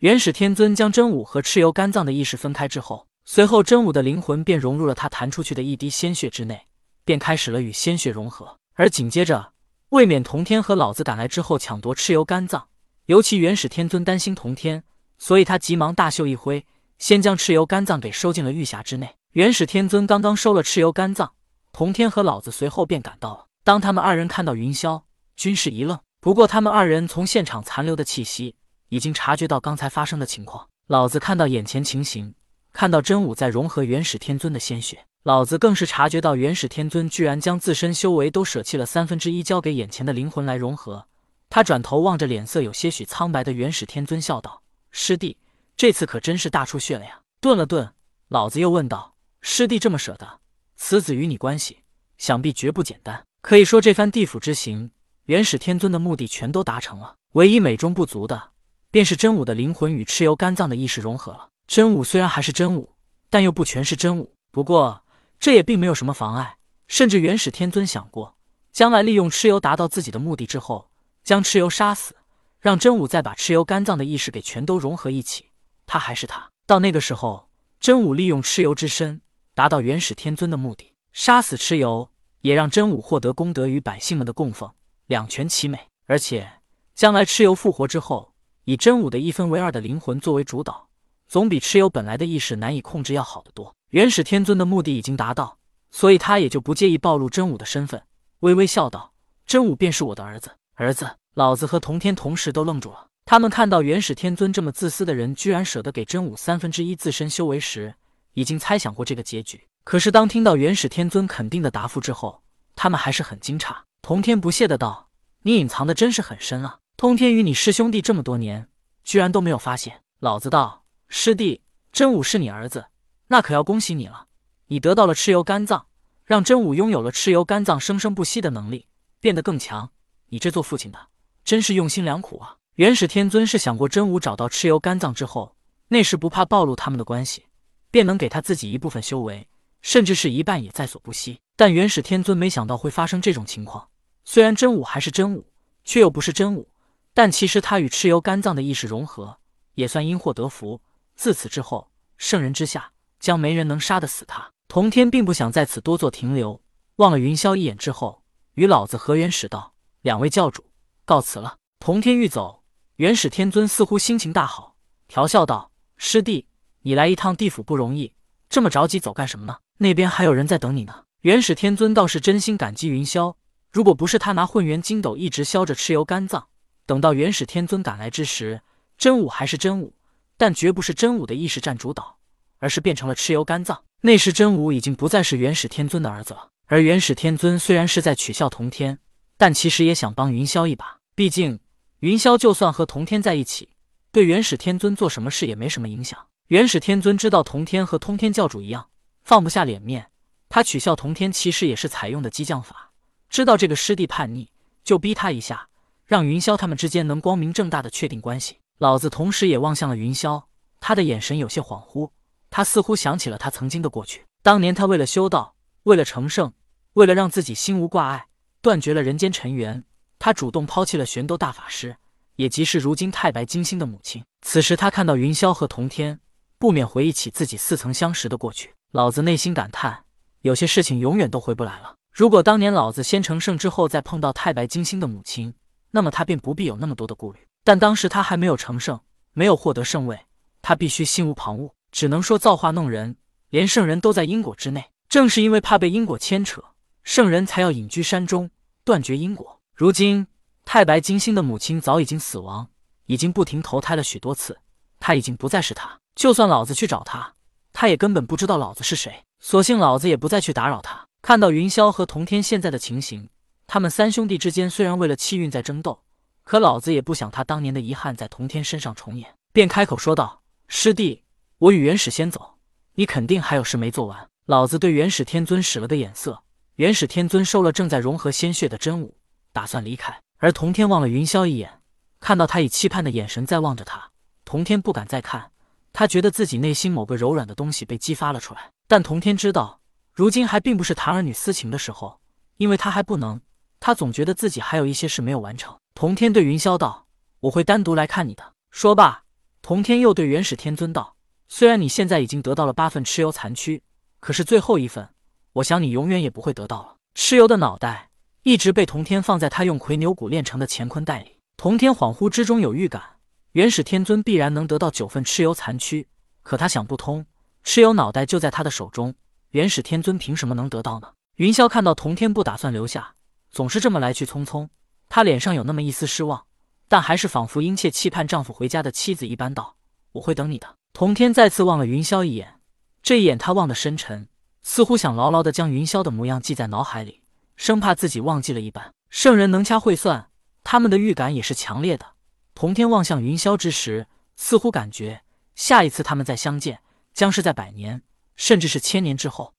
元始天尊将真武和蚩尤肝脏的意识分开之后，随后真武的灵魂便融入了他弹出去的一滴鲜血之内，便开始了与鲜血融合。而紧接着，为免童天和老子赶来之后抢夺蚩尤肝脏，尤其元始天尊担心童天，所以他急忙大袖一挥，先将蚩尤肝脏给收进了玉匣之内。元始天尊刚刚收了蚩尤肝脏，童天和老子随后便赶到了。当他们二人看到云霄，均是一愣。不过他们二人从现场残留的气息，已经察觉到刚才发生的情况。老子看到眼前情形，看到真武在融合元始天尊的鲜血，老子更是察觉到元始天尊居然将自身修为都舍弃了三分之一，交给眼前的灵魂来融合。他转头望着脸色有些许苍白的元始天尊，笑道：“师弟，这次可真是大出血了呀。”顿了顿，老子又问道。师弟这么舍得，此子与你关系，想必绝不简单。可以说，这番地府之行，元始天尊的目的全都达成了。唯一美中不足的，便是真武的灵魂与蚩尤肝脏的意识融合了。真武虽然还是真武，但又不全是真武。不过，这也并没有什么妨碍。甚至元始天尊想过，将来利用蚩尤达到自己的目的之后，将蚩尤杀死，让真武再把蚩尤肝脏的意识给全都融合一起。他还是他，到那个时候，真武利用蚩尤之身。达到元始天尊的目的，杀死蚩尤，也让真武获得功德与百姓们的供奉，两全其美。而且将来蚩尤复活之后，以真武的一分为二的灵魂作为主导，总比蚩尤本来的意识难以控制要好得多。元始天尊的目的已经达到，所以他也就不介意暴露真武的身份，微微笑道：“真武便是我的儿子。”儿子，老子和同天同时都愣住了。他们看到元始天尊这么自私的人，居然舍得给真武三分之一自身修为时。已经猜想过这个结局，可是当听到元始天尊肯定的答复之后，他们还是很惊诧。童天不屑的道：“你隐藏的真是很深啊！通天与你师兄弟这么多年，居然都没有发现。”老子道：“师弟，真武是你儿子，那可要恭喜你了。你得到了蚩尤肝脏，让真武拥有了蚩尤肝脏生生不息的能力，变得更强。你这做父亲的，真是用心良苦啊！”元始天尊是想过真武找到蚩尤肝脏之后，那时不怕暴露他们的关系。便能给他自己一部分修为，甚至是一半也在所不惜。但元始天尊没想到会发生这种情况。虽然真武还是真武，却又不是真武。但其实他与蚩尤肝脏的意识融合，也算因祸得福。自此之后，圣人之下将没人能杀得死他。童天并不想在此多做停留，望了云霄一眼之后，与老子和元始道：“两位教主，告辞了。”童天欲走，元始天尊似乎心情大好，调笑道：“师弟。”你来一趟地府不容易，这么着急走干什么呢？那边还有人在等你呢。元始天尊倒是真心感激云霄，如果不是他拿混元金斗一直削着蚩尤肝脏，等到元始天尊赶来之时，真武还是真武，但绝不是真武的意识占主导，而是变成了蚩尤肝脏。那时真武已经不再是元始天尊的儿子了。而元始天尊虽然是在取笑同天，但其实也想帮云霄一把。毕竟云霄就算和同天在一起，对元始天尊做什么事也没什么影响。元始天尊知道童天和通天教主一样放不下脸面，他取笑童天其实也是采用的激将法。知道这个师弟叛逆，就逼他一下，让云霄他们之间能光明正大的确定关系。老子同时也望向了云霄，他的眼神有些恍惚，他似乎想起了他曾经的过去。当年他为了修道，为了成圣，为了让自己心无挂碍，断绝了人间尘缘，他主动抛弃了玄斗大法师，也即是如今太白金星的母亲。此时他看到云霄和童天。不免回忆起自己似曾相识的过去，老子内心感叹：有些事情永远都回不来了。如果当年老子先成圣之后再碰到太白金星的母亲，那么他便不必有那么多的顾虑。但当时他还没有成圣，没有获得圣位，他必须心无旁骛，只能说造化弄人，连圣人都在因果之内。正是因为怕被因果牵扯，圣人才要隐居山中，断绝因果。如今太白金星的母亲早已经死亡，已经不停投胎了许多次，他已经不再是他。就算老子去找他，他也根本不知道老子是谁。索性老子也不再去打扰他。看到云霄和童天现在的情形，他们三兄弟之间虽然为了气运在争斗，可老子也不想他当年的遗憾在童天身上重演，便开口说道：“师弟，我与元始先走，你肯定还有事没做完。”老子对元始天尊使了个眼色，元始天尊收了正在融合鲜血的真武，打算离开。而童天望了云霄一眼，看到他以期盼的眼神在望着他，童天不敢再看。他觉得自己内心某个柔软的东西被激发了出来，但童天知道，如今还并不是谈儿女私情的时候，因为他还不能。他总觉得自己还有一些事没有完成。童天对云霄道：“我会单独来看你的。”说罢，童天又对元始天尊道：“虽然你现在已经得到了八份蚩尤残躯，可是最后一份，我想你永远也不会得到了。”蚩尤的脑袋一直被童天放在他用魁牛骨炼成的乾坤袋里。童天恍惚之中有预感，元始天尊必然能得到九份蚩尤残躯，可他想不通，蚩尤脑袋就在他的手中，元始天尊凭什么能得到呢？云霄看到童天不打算留下，总是这么来去匆匆，她脸上有那么一丝失望。但还是仿佛殷切期盼丈夫回家的妻子一般道：“我会等你的。”童天再次望了云霄一眼，这一眼他望得深沉，似乎想牢牢地将云霄的模样记在脑海里，生怕自己忘记了一般。圣人能掐会算，他们的预感也是强烈的。童天望向云霄之时，似乎感觉下一次他们再相见，将是在百年，甚至是千年之后。